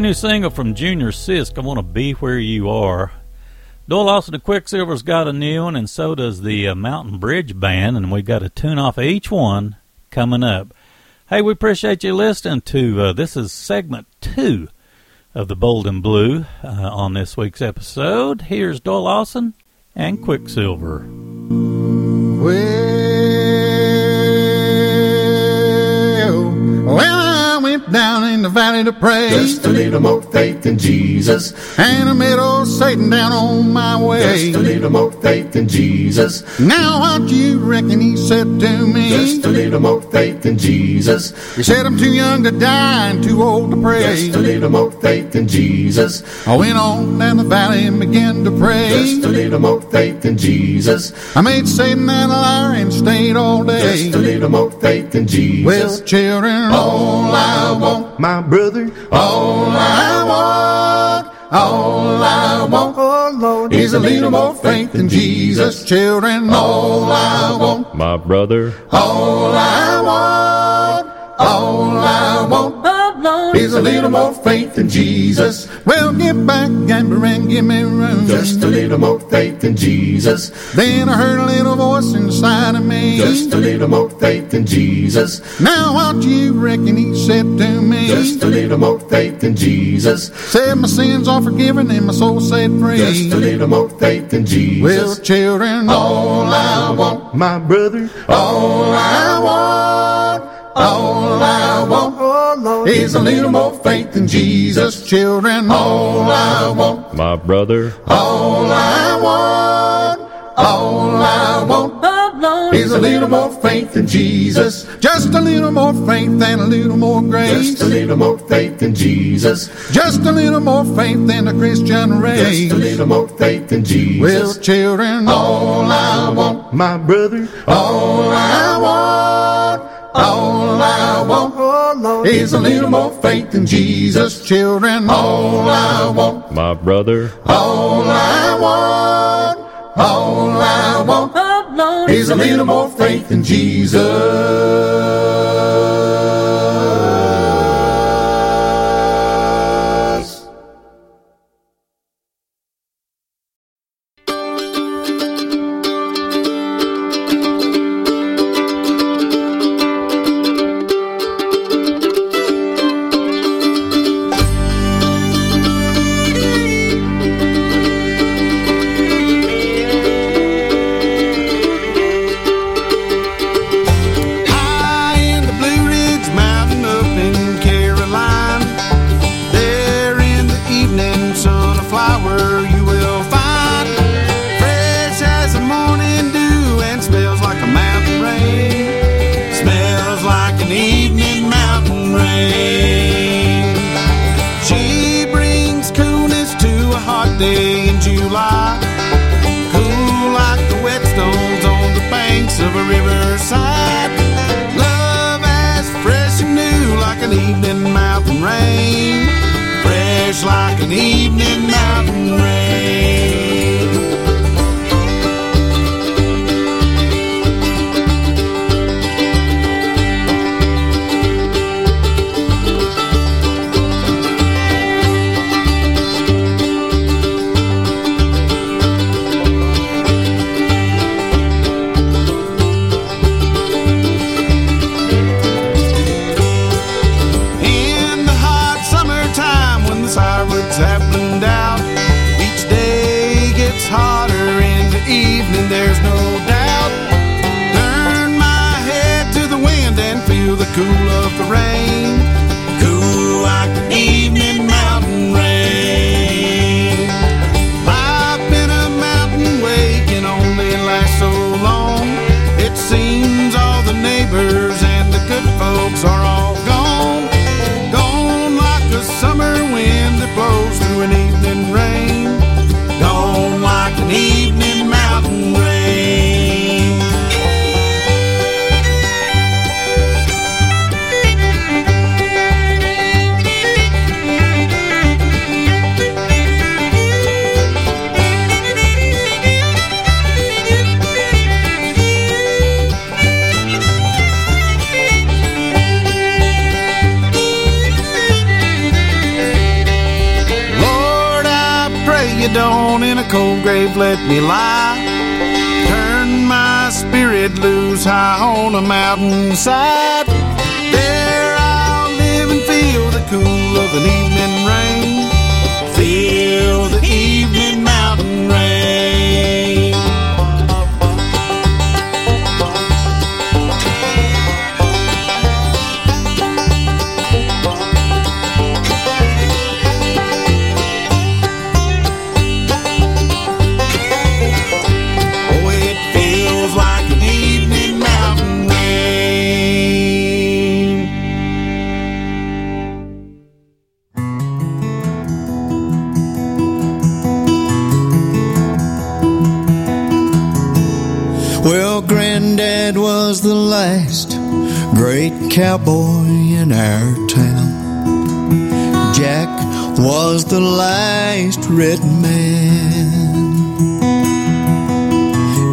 new single from Junior Sisk, I Want to Be Where You Are. Doyle Lawson and Quicksilver's got a new one, and so does the uh, Mountain Bridge Band, and we've got a tune off of each one coming up. Hey, we appreciate you listening to uh, this is segment two of the Bold and Blue uh, on this week's episode. Here's Doyle Lawson and Quicksilver. Down in the valley to pray. Just a little more faith in Jesus. And I met old Satan down on my way. Just a little more faith in Jesus. Now what do you reckon he said to me? Just a little more faith in Jesus. He said I'm too young to die and too old to pray. Just a little more faith in Jesus. I went on down the valley and began to pray. Just a little more faith in Jesus. I made Satan a liar and stayed all day. Just a little more faith in Jesus. Well, children, all I want, my brother, all I want, all I want, oh Lord, is a little more faith in Jesus. Children, all I want, My brother. all I want, all I want. Is a little more faith in Jesus. Well, get back, gambler, and give me room. Just a little more faith in Jesus. Then I heard a little voice inside of me. Just a little more faith in Jesus. Now what you reckon he said to me? Just a little more faith in Jesus. Said my sins are forgiven and my soul set free. Just a little more faith in Jesus. Well, children, all I want, my brother, all I want, all I want Lord, is a little more faith in Jesus. Children, all I want, My brother. all I want, all I want is a little more faith in Jesus. Just a little more faith and a little more grace. just a little more faith in Jesus. Just a little more faith than a Christian race. Just a little more faith in Jesus. Well, children, all I want, my brother, all I want, all I want Lord, is a little more faith in Jesus. Children, all I want, My brother. all I want, all I want is a little more faith in Jesus. Cowboy in our town. Jack was the last red man.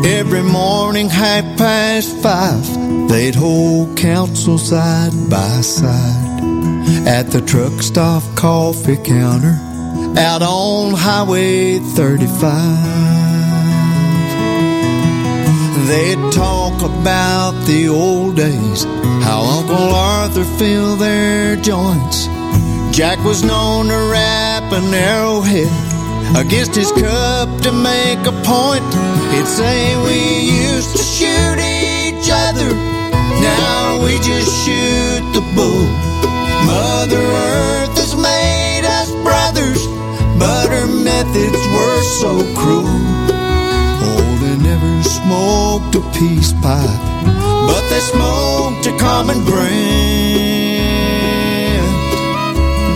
Every morning, half past five, they'd hold council side by side at the truck stop coffee counter out on Highway 35. They'd talk about the old days, how Uncle Arthur filled their joints. Jack was known to rap an arrowhead against his cup to make a point. He'd say we used to shoot each other, now we just shoot the bull. Mother Earth has made us brothers, but her methods were so cruel. Oh, they never smoked a peace pipe, smoked a common brand.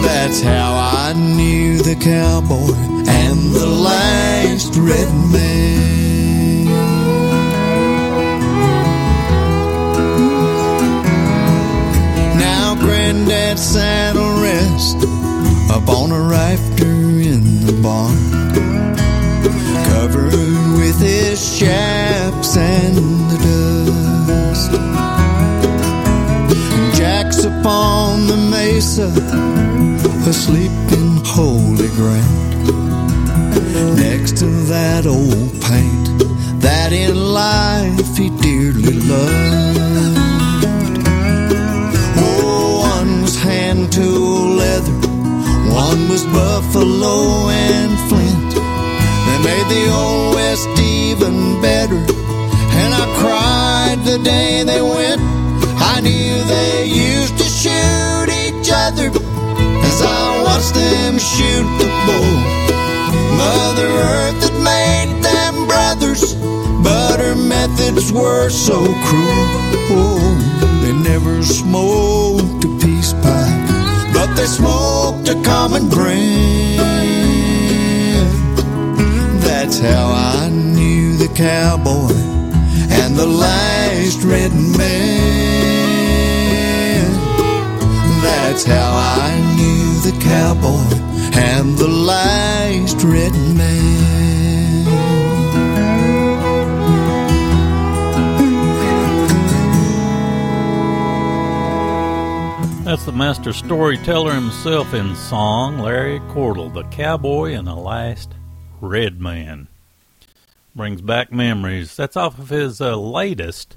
That's how I knew the cowboy and the last red man. Now Granddad's saddle rest up on a rafter the asleep in holy ground, next to that old paint that in life he dearly loved. Oh, one was hand tool leather, one was buffalo and flint. They made the old West even better. And I cried the day they went. I knew they used I watched them shoot the bull. Mother Earth had made them brothers, but her methods were so cruel. Oh, they never smoked a peace pipe, but they smoked a common brand. That's how I knew the cowboy and the last red man. That's how I knew the cowboy and the last red man. That's the master storyteller himself in song, Larry Cordle, the cowboy and the last red man. Brings back memories. That's off of his uh, latest,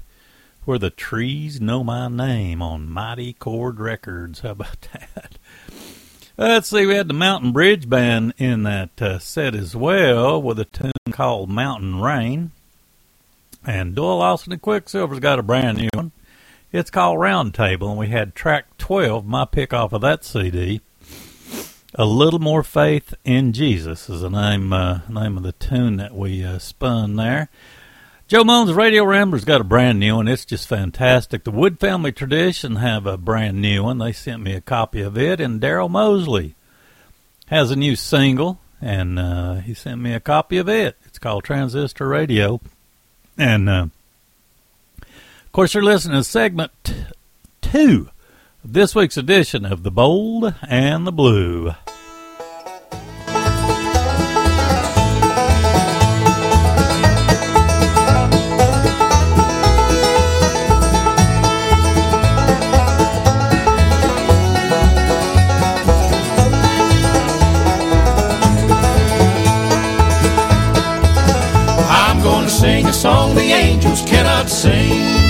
Where the Trees Know My Name on Mighty Cord Records. How about that? Let's see, we had the Mountain Bridge Band in that uh, set as well with a tune called Mountain Rain. And Doyle Lawson and Quicksilver's got a brand new one. It's called Round Table, and we had track 12, my pick off of that CD. A Little More Faith in Jesus is the name uh, name of the tune that we uh, spun there. Joe Mullins Radio Rambler's got a brand new one. It's just fantastic. The Wood Family Tradition have a brand new one. They sent me a copy of it, and Daryl Mosley has a new single, and uh, he sent me a copy of it. It's called Transistor Radio, and uh, of course, you're listening to segment two of this week's edition of The Bold and the Blue. the angels cannot sing.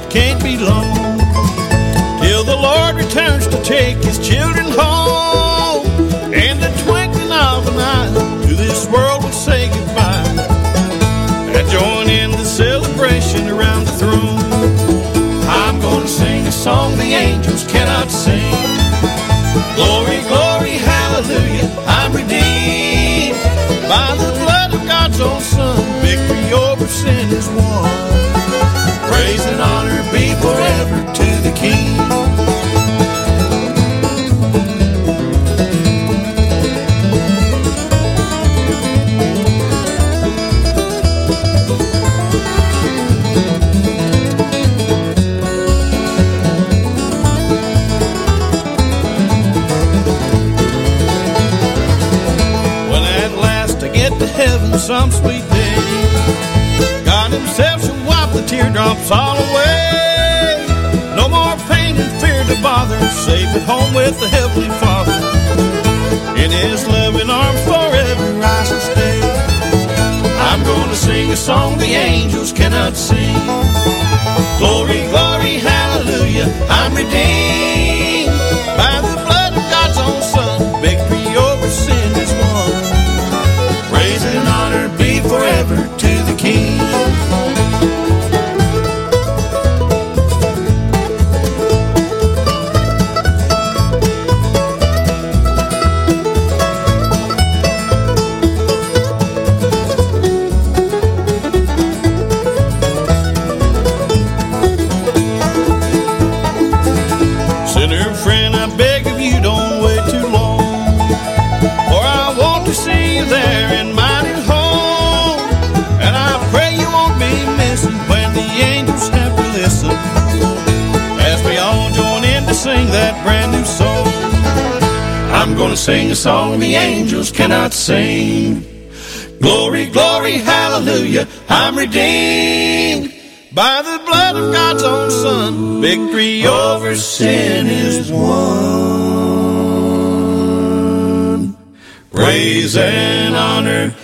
it can't be long till the Lord returns to take his children home. And the twinkling of an eye to this world will say goodbye. And join in the celebration around the throne. I'm gonna sing a song the angels cannot sing. song the angels cannot sing. Glory, glory, hallelujah, I'm redeemed. brand new soul. I'm gonna sing a song the angels cannot sing. Glory, glory, hallelujah, I'm redeemed. By the blood of God's own Son, victory over sin is won. Praise and honor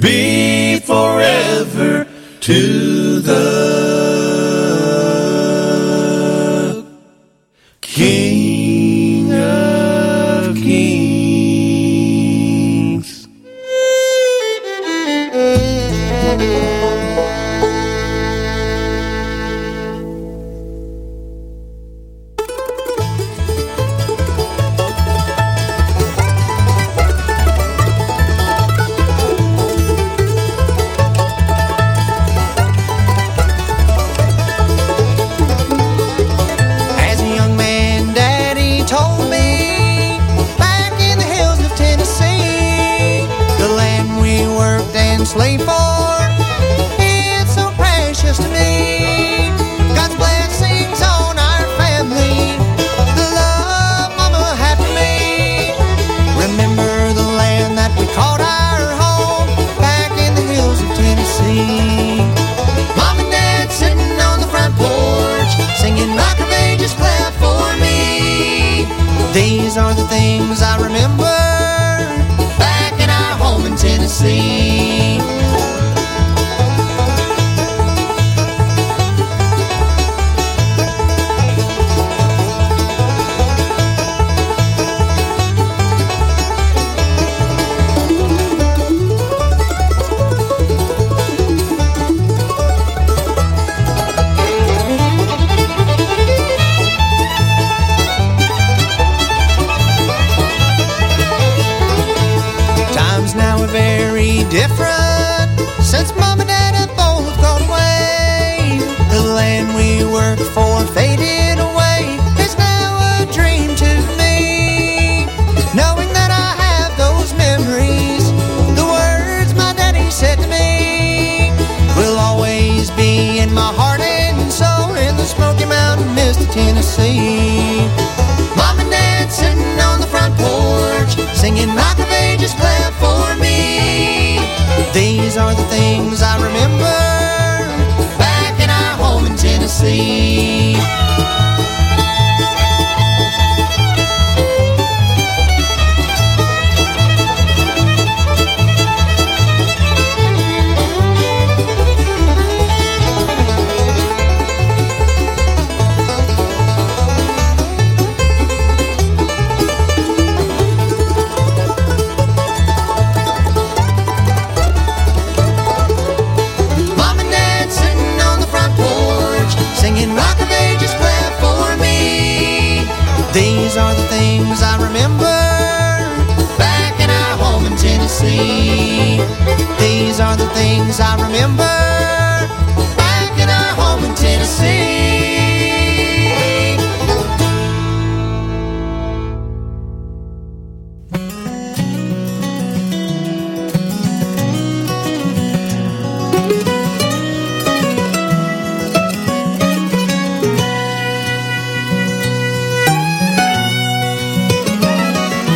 be forever to the These are the things I remember back in our home in Tennessee.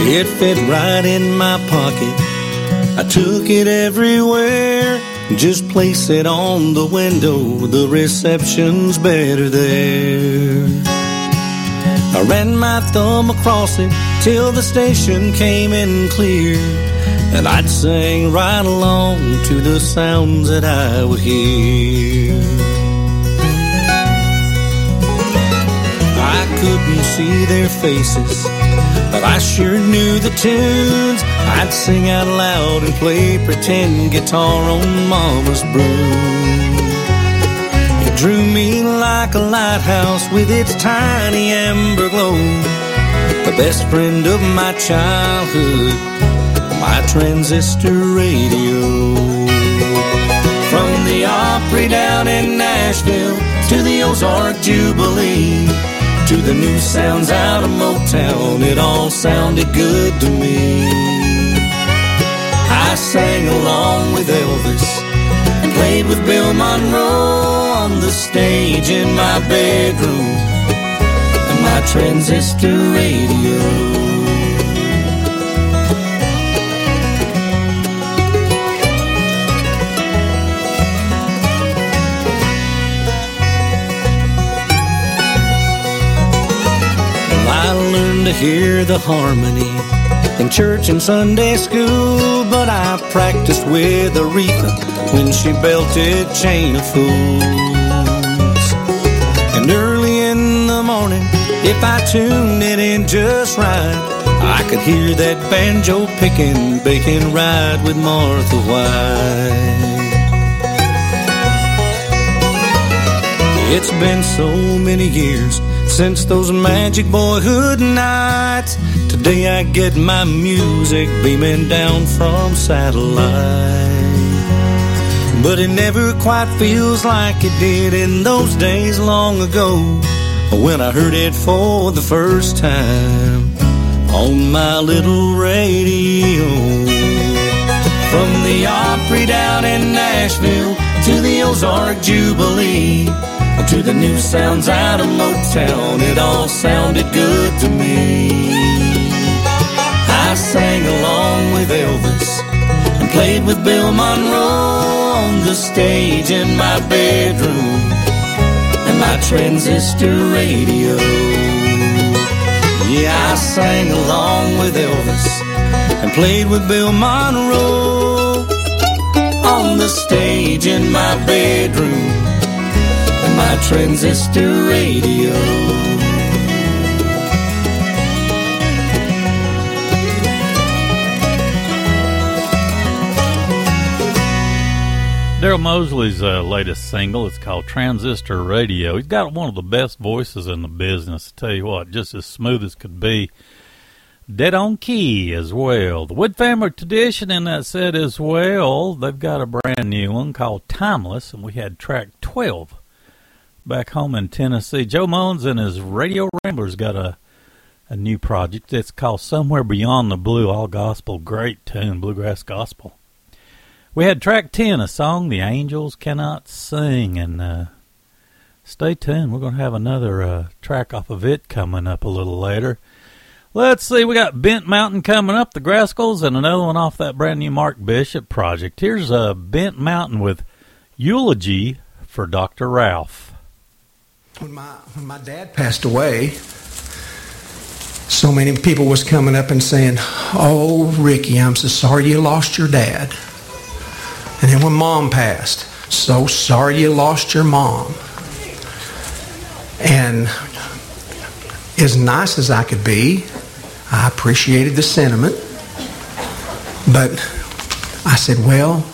It fit right in my pocket. I took it everywhere. Just place it on the window. The reception's better there. I ran my thumb across it till the station came in clear. And I'd sing right along to the sounds that I would hear. I couldn't see their faces, but I sure knew the tunes. I'd sing out loud and play pretend guitar on Mama's broom. It drew me like a lighthouse with its tiny amber glow. The best friend of my childhood, my transistor radio. From the Opry down in Nashville to the Ozark Jubilee to the new sounds out of Motown, it all sounded good to me. I sang along with Elvis and played with Bill Monroe on the stage in my bedroom and my transistor radio. To hear the harmony in church and Sunday school, but I practiced with Aretha when she belted Chain of Fools. And early in the morning, if I tuned it in just right, I could hear that banjo picking, baking right with Martha White. It's been so many years since those magic boyhood nights. Today I get my music beaming down from satellite. But it never quite feels like it did in those days long ago when I heard it for the first time on my little radio. From the Opry down in Nashville to the Ozark Jubilee to the new sounds out of Motown, it all sounded good to me. I sang along with Elvis and played with Bill Monroe on the stage in my bedroom and my transistor radio. Yeah, I sang along with Elvis and played with Bill Monroe on the stage in my bedroom my transistor radio. Daryl Mosley's uh, latest single. is called Transistor Radio. He's got one of the best voices in the business. I tell you what, just as smooth as could be. Dead on key as well. The Wood Family Tradition in that set as well. They've got a brand new one called Timeless, and we had track 12 back home in Tennessee. Joe Mullins and his Radio Ramblers got a a new project. It's called Somewhere Beyond the Blue, all gospel. Great tune, bluegrass gospel. We had track 10, a song the angels cannot sing. And uh, stay tuned. We're going to have another uh, track off of it coming up a little later. Let's see. We got Bent Mountain coming up, the Grascals, and another one off that brand new Mark Bishop project. Here's uh, Bent Mountain with Eulogy for Dr. Ralph. When my, when my dad passed away, so many people was coming up and saying, "Oh, Ricky, I'm so sorry you lost your dad." And then when mom passed, so sorry you lost your mom. And as nice as I could be, I appreciated the sentiment. But I said, well,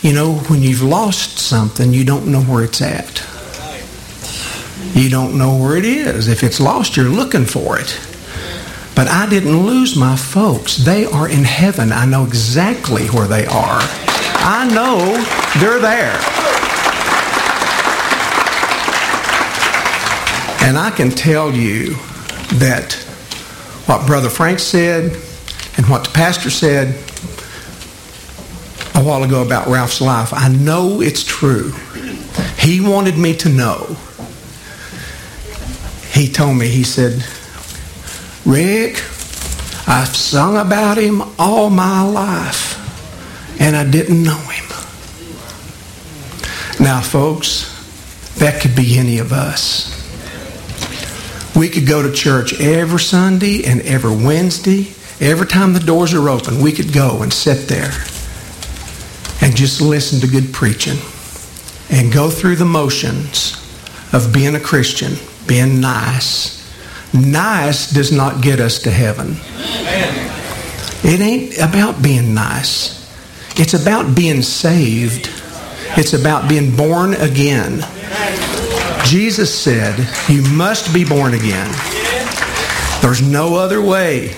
you know, when you've lost something, you don't know where it's at. You don't know where it is. If it's lost, you're looking for it. But I didn't lose my folks. They are in heaven. I know exactly where they are. I know they're there. And I can tell you that what Brother Frank said and what the pastor said a while ago about Ralph's life, I know it's true. He wanted me to know. He told me, he said, Rick, I've sung about him all my life, and I didn't know him. Now, folks, that could be any of us. We could go to church every Sunday and every Wednesday. Every time the doors are open, we could go and sit there and just listen to good preaching and go through the motions of being a Christian, being nice. Nice does not get us to heaven. It ain't about being nice. It's about being saved. It's about being born again. Jesus said, You must be born again. There's no other way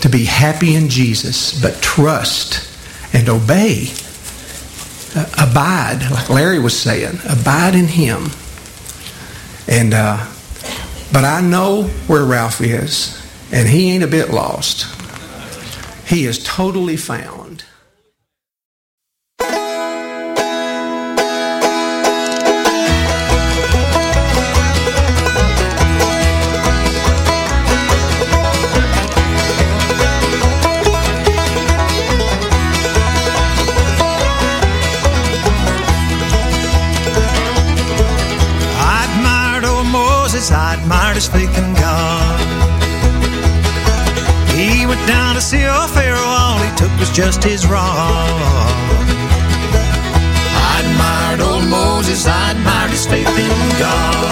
to be happy in Jesus but trust and obey. Uh, abide, like Larry was saying, abide in Him. And, uh, but I know where Ralph is, and he ain't a bit lost. He is totally found. In God. He went down to see old Pharaoh, all he took was just his rod. I admired old Moses, I admired his faith in God.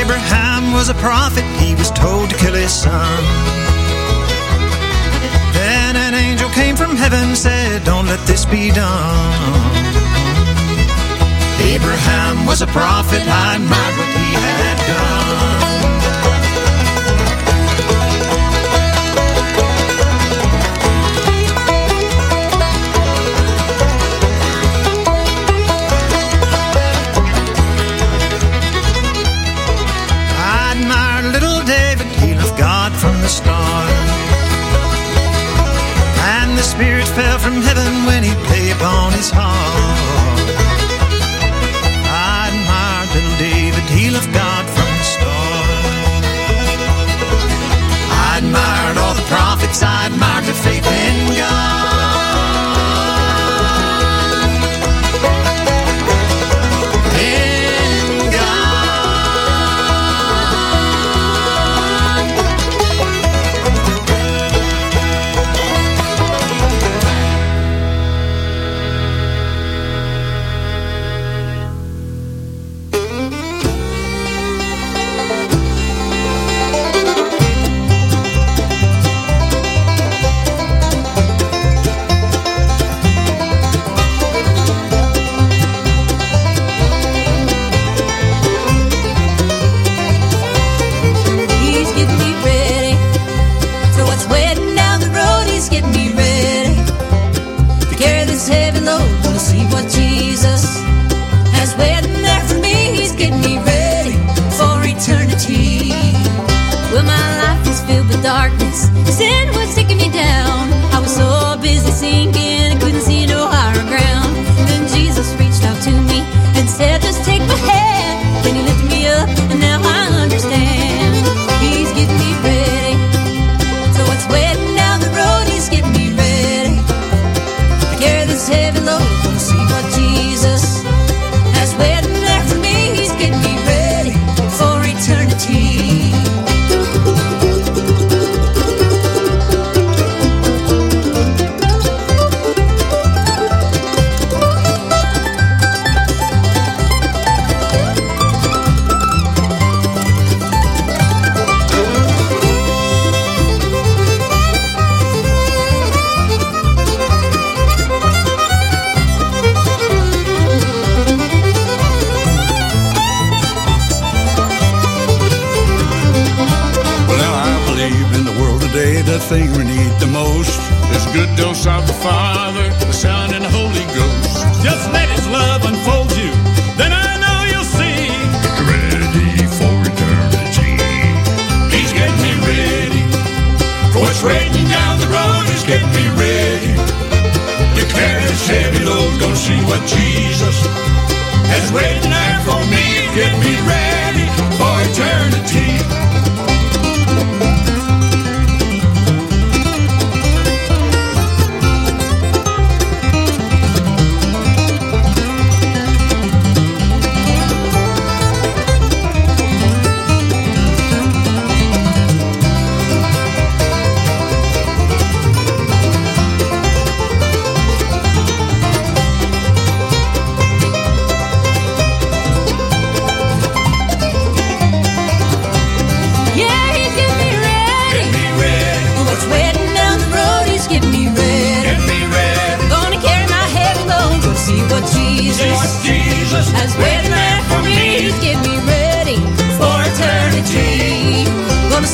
Abraham was a prophet, son. Then an angel came from heaven, said, Don't let this be done. Abraham was a prophet, I admired what he had done. Jesus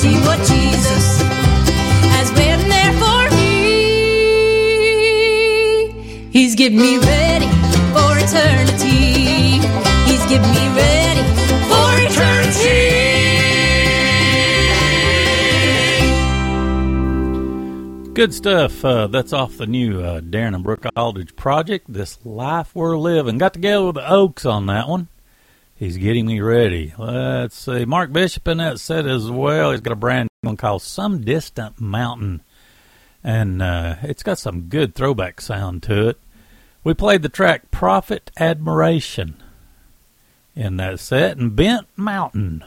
See what Jesus has waiting there for me. He's getting me ready for eternity. He's getting me ready for eternity. Good stuff. Uh, that's off the new uh, Darin and Brooke Aldridge project, This Life We're Living. Got together with the Oaks on that one. He's getting me ready. Let's see. Mark Bishop in that set as well. He's got a brand new one called Some Distant Mountain. And uh, it's got some good throwback sound to it. We played the track Prophet Admiration in that set and Bent Mountain.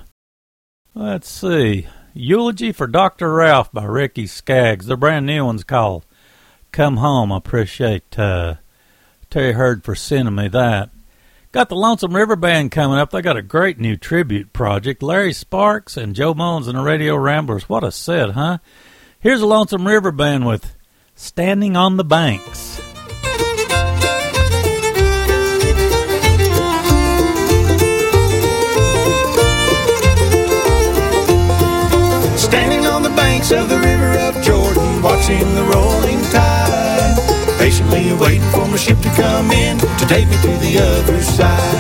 Let's see. Eulogy for Dr. Ralph by Ricky Skaggs. The brand new one's called Come Home. I appreciate uh, Terry Herd for sending me that. Got the Lonesome River Band coming up. They got a great new tribute project. Larry Sparks and Joe Mullins and the Radio Ramblers. What a set, huh? Here's the Lonesome River Band with Standing on the Banks. Standing on the banks of the river of Jordan, watching the rolling tide. Patiently waiting for my ship to come in to take me to the other side.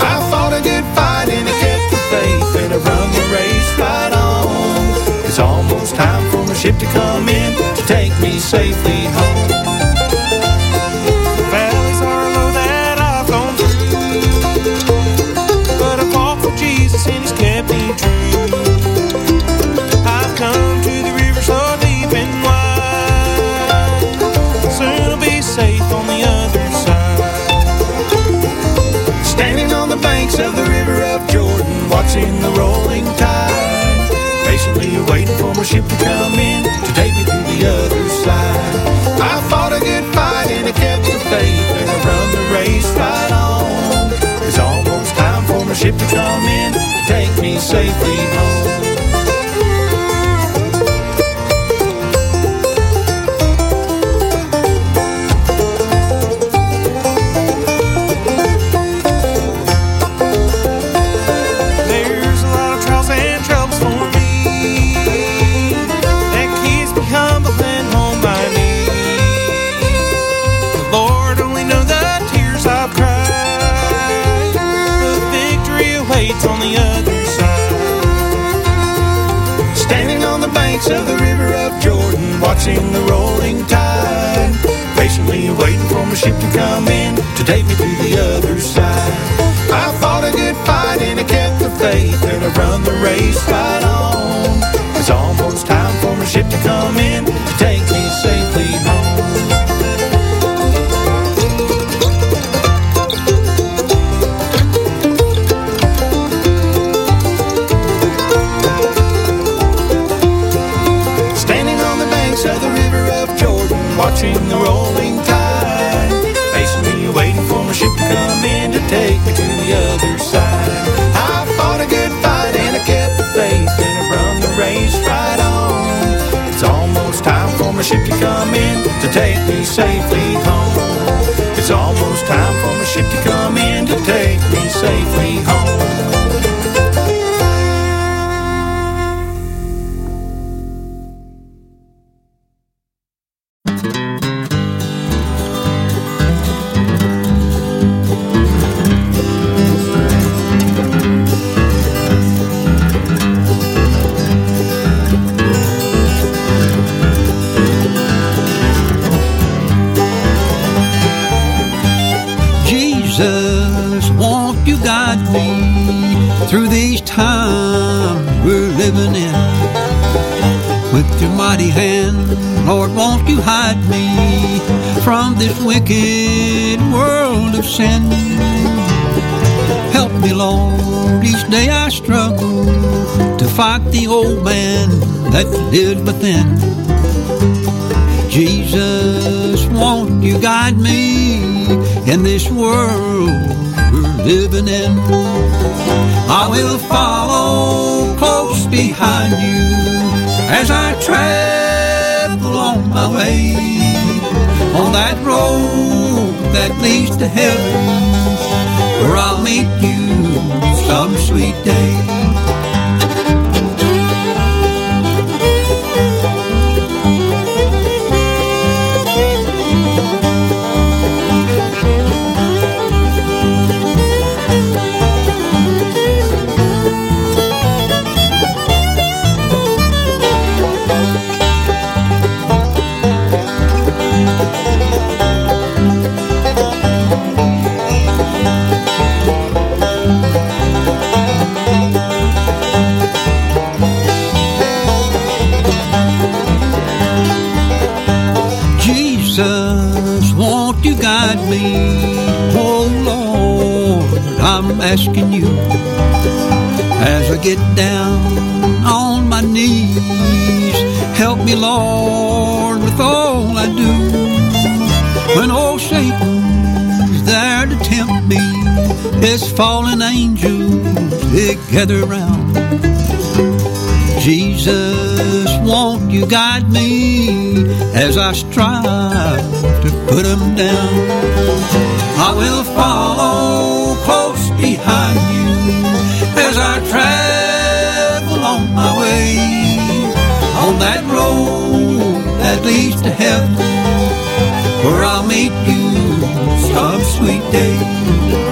I fought a good fight and I kept the faith and I run the race right on. It's almost time for my ship to come in to take me safely home. My ship to come in to take me to the other side. I fought a good fight and I kept the faith and I run the race right on. It's almost time for my ship to come in to take me safely Watching the rolling tide. Patiently waiting for my ship to come in to take me to the other side. I fought a good fight and I kept the faith and I run the race right on. It's almost time for my ship to come in my ship to come in to take me safely home. It's almost time for my ship to come in to take me safely home. Lives within. Jesus, won't you guide me in this world we're living in? I will follow close behind you as I travel on my way on that road that leads to heaven where I'll meet you some sweet day. Asking you as I get down on my knees. Help me, Lord, with all I do. When old Satan's there to tempt me, his fallen angels they gather round. Jesus, won't you guide me as I strive to put him down? I will follow close behind you as I travel on my way on that road that leads to heaven where I'll meet you some sweet day.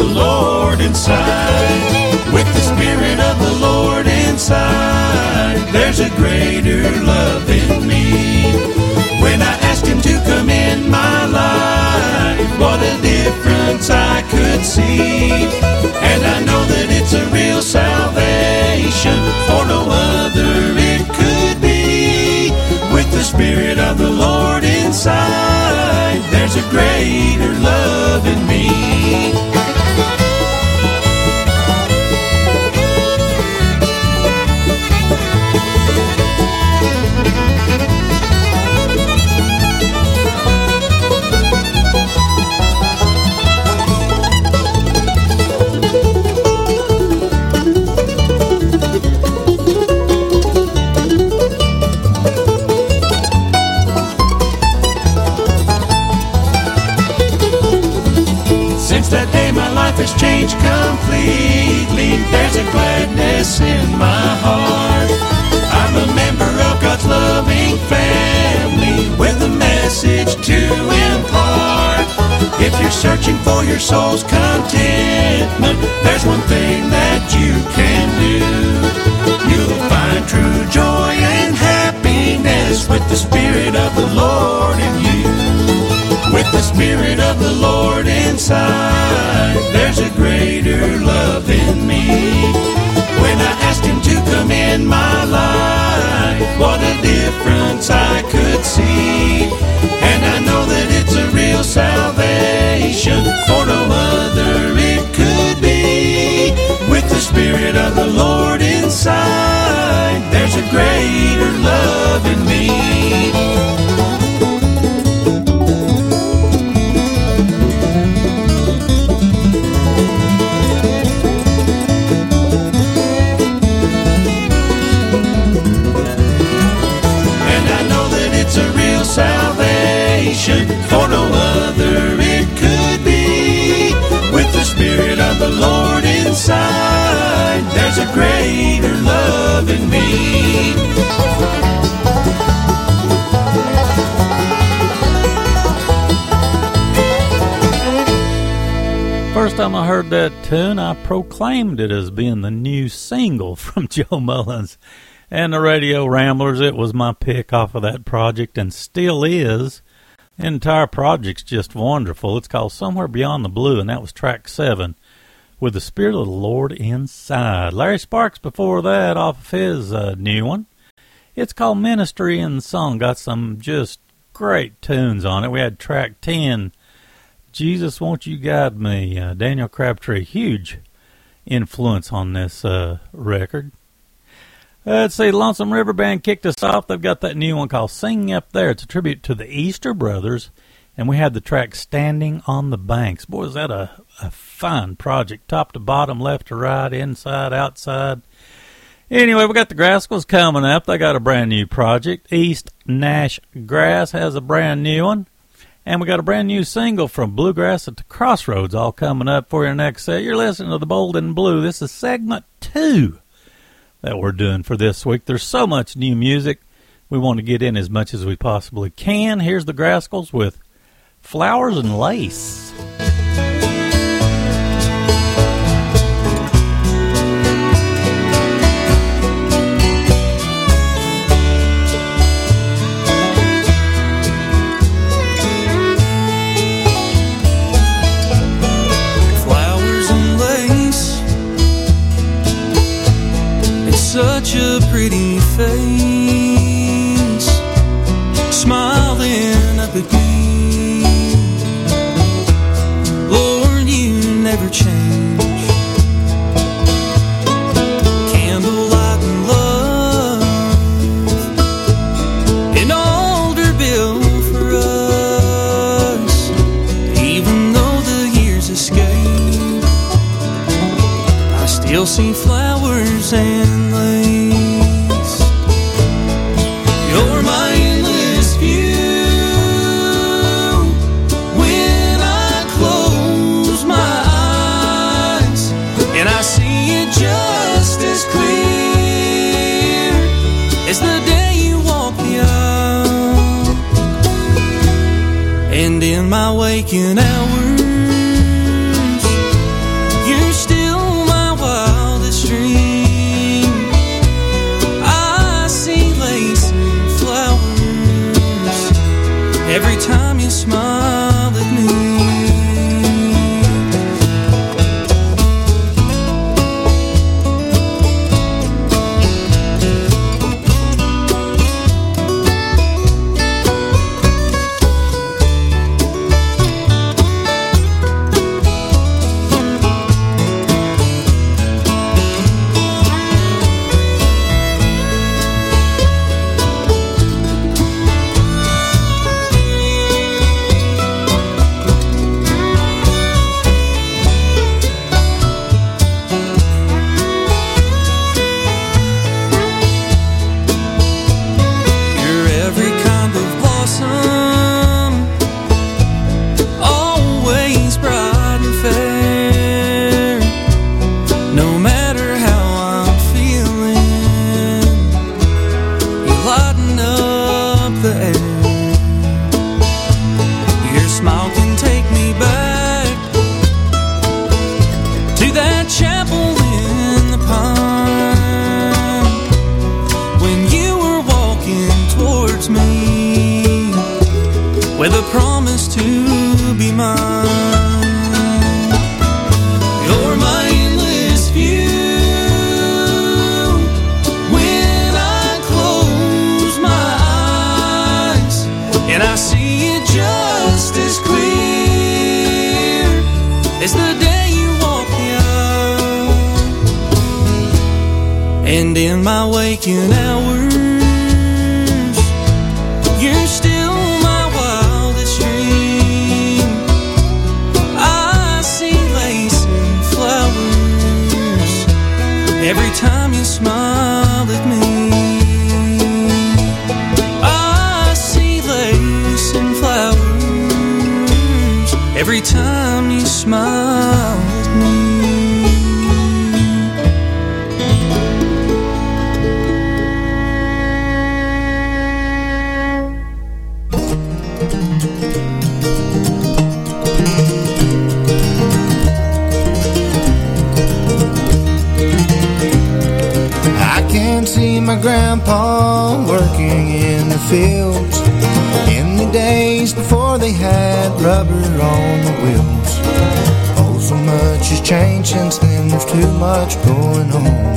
The Lord inside. With the Spirit of the Lord inside, there's a greater love in me. When I asked Him to come in my life, what a difference I could see. And I know that it's a real salvation, for no other it could be. With the Spirit of the Lord inside, there's a greater love in me. Has changed completely. There's a gladness in my heart. I'm a member of God's loving family, with a message to impart. If you're searching for your soul's contentment, there's one thing that you can do. You'll find true joy and happiness with the Spirit of the Lord in. With the Spirit of the Lord inside, there's a greater love in me. When I asked Him to come in my life, what a difference I could see. And I know that it's a real salvation, for no other it could be. With the Spirit of the Lord inside, there's a greater love in me. Inside, there's a greater love in me. First time I heard that tune, I proclaimed it as being the new single from Joe Mullins and the Radio Ramblers. It was my pick off of that project and still is. The entire project's just wonderful. It's called Somewhere Beyond the Blue, and that was track seven with the Spirit of the Lord inside. Larry Sparks before that off of his uh, new one. It's called Ministry in Song. Got some just great tunes on it. We had track 10, Jesus Won't You Guide Me, uh, Daniel Crabtree. Huge influence on this uh, record. Let's see, Lonesome River Band kicked us off. They've got that new one called Singing Up There. It's a tribute to the Easter Brothers. And we had the track Standing on the Banks. Boy, is that a, a fine project. Top to bottom, left to right, inside, outside. Anyway, we got the Grascals coming up. They got a brand new project. East Nash Grass has a brand new one. And we got a brand new single from Bluegrass at the Crossroads all coming up for your next set. You're listening to the Bold and Blue. This is segment two that we're doing for this week. There's so much new music. We want to get in as much as we possibly can. Here's the Grascals with Flowers and Lace. such a pretty face smiling never change. Candlelight and love. An older bill for us. Even though the years escape, I still see and I see it just as clear as the day you walk the aisle. And in my waking hours, And in my waking hours, you're still my wildest dream. I see lace and flowers every time you smile at me. I see lace and flowers every time you smile my grandpa working in the fields in the days before they had rubber on the wheels. Oh, so much has changed since then, there's too much going on.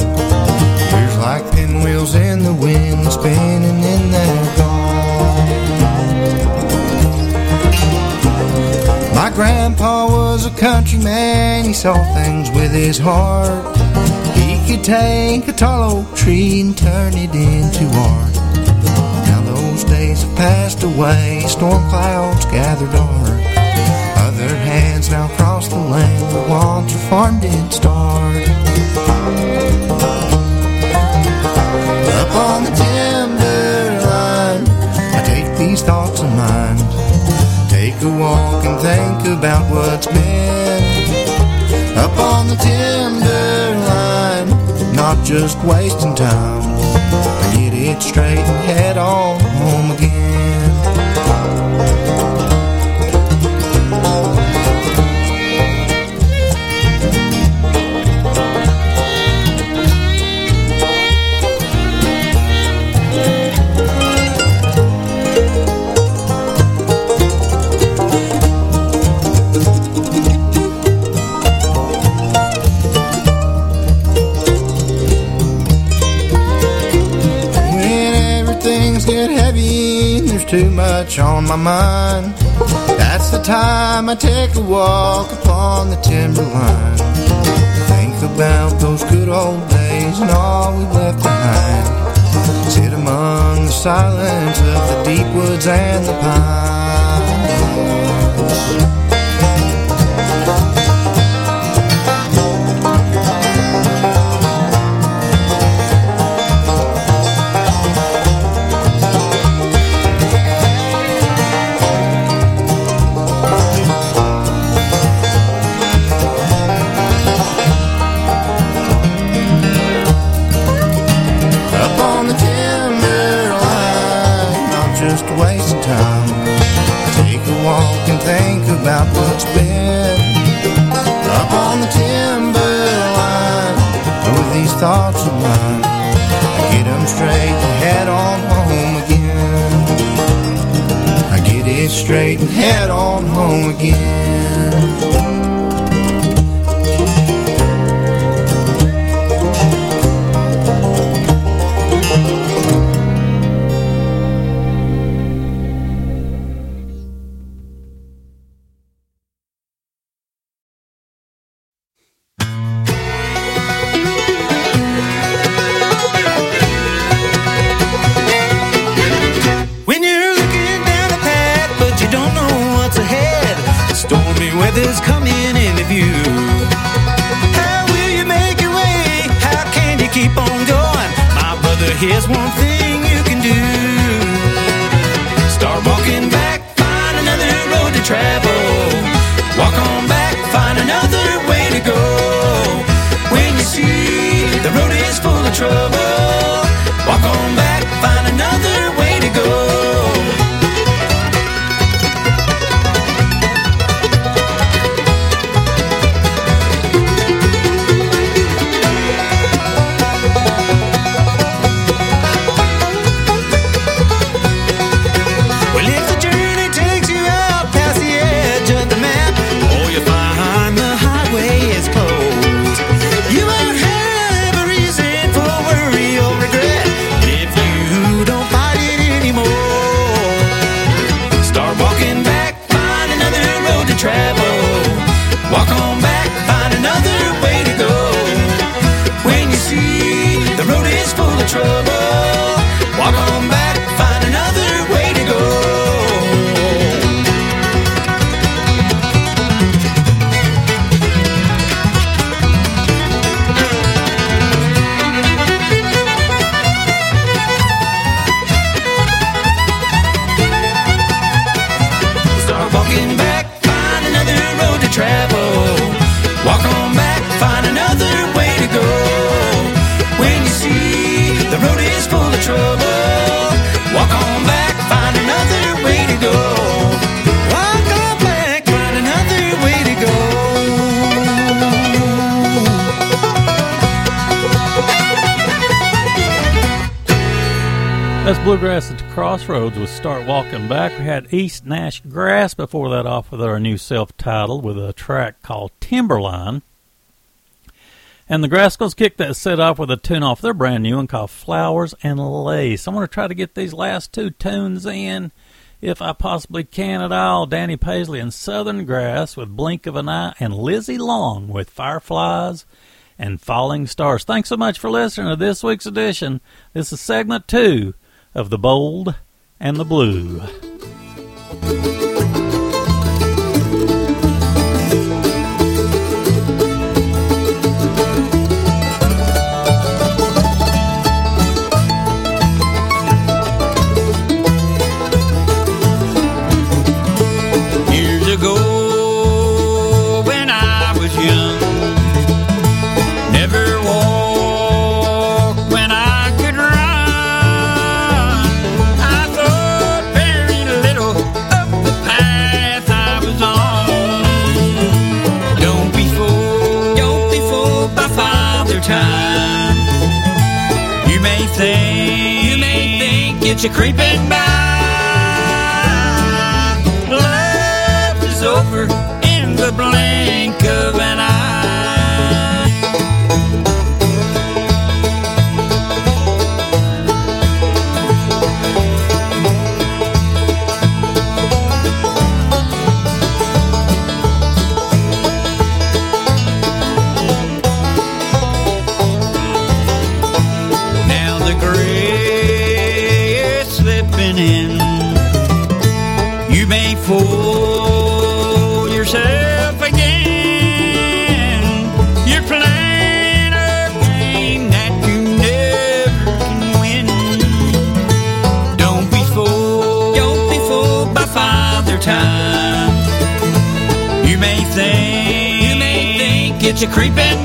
Years like pinwheels in the wind, spinning in their gone. My grandpa was a countryman, he saw things with his heart. Could take a tall oak tree and turn it into art. Now those days have passed away, storm clouds gather dark. Other hands now cross the land where once a farm did start. Up on the timberline, I take these thoughts of mine. Take a walk and think about what's been. Up on the timberline, just wasting time. Get it straight and head on home again. Too much on my mind, that's the time I take a walk upon the timberline. Think about those good old days and all we left behind. Sit among the silence of the deep woods and the pines. Straight and head on home again. I get it straight and head on home again. Bluegrass at the Crossroads with Start Walking Back. We had East Nash Grass before that off with our new self title with a track called Timberline. And the Grascals kicked that set off with a tune off their brand new one called Flowers and Lace. I'm going to try to get these last two tunes in if I possibly can at all. Danny Paisley and Southern Grass with Blink of an Eye and Lizzie Long with Fireflies and Falling Stars. Thanks so much for listening to this week's edition. This is segment two of The Bold and the Blue. Think, you may think it's a creeping by. Love is over in the blink of an eye. A creeping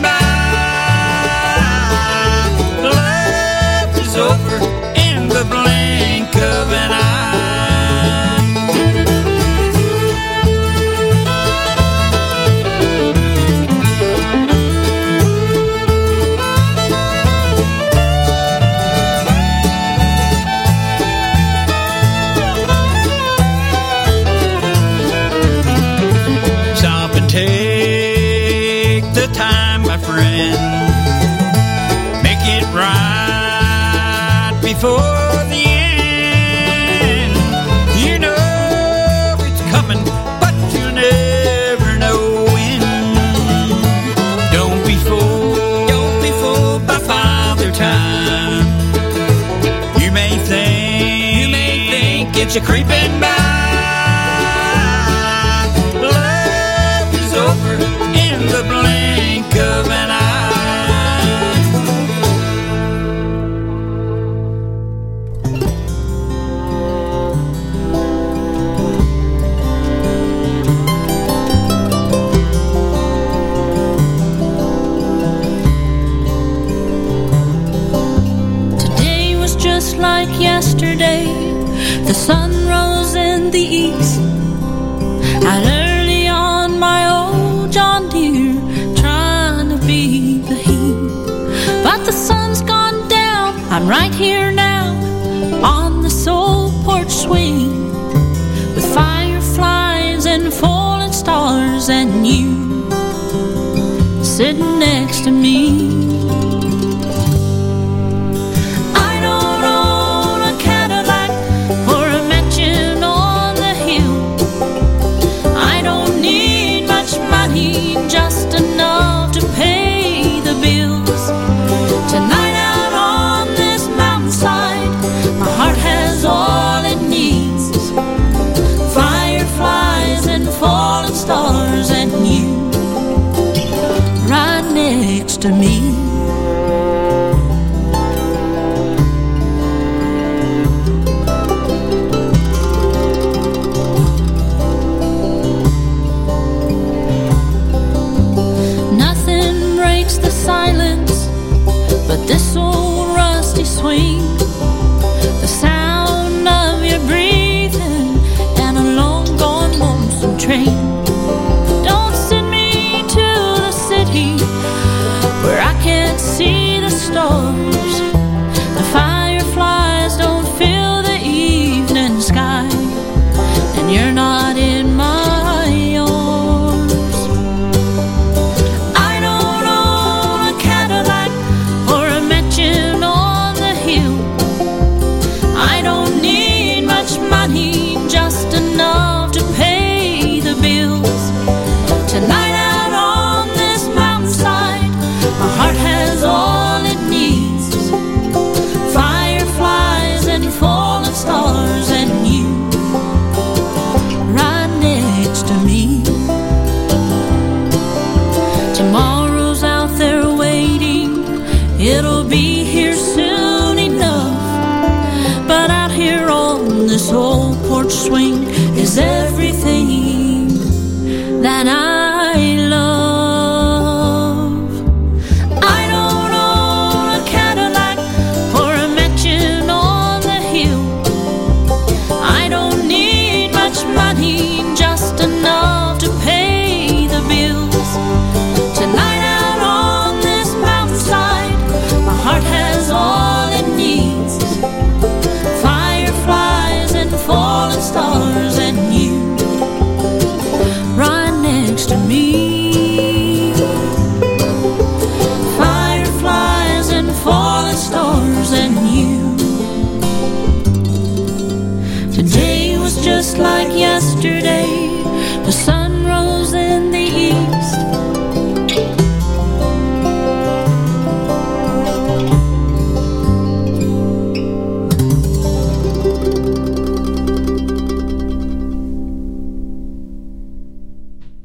before the end. You know it's coming, but you never know when. Don't be fooled, don't be fooled by Father Time. You may think, you may think it's a creeping by. you're not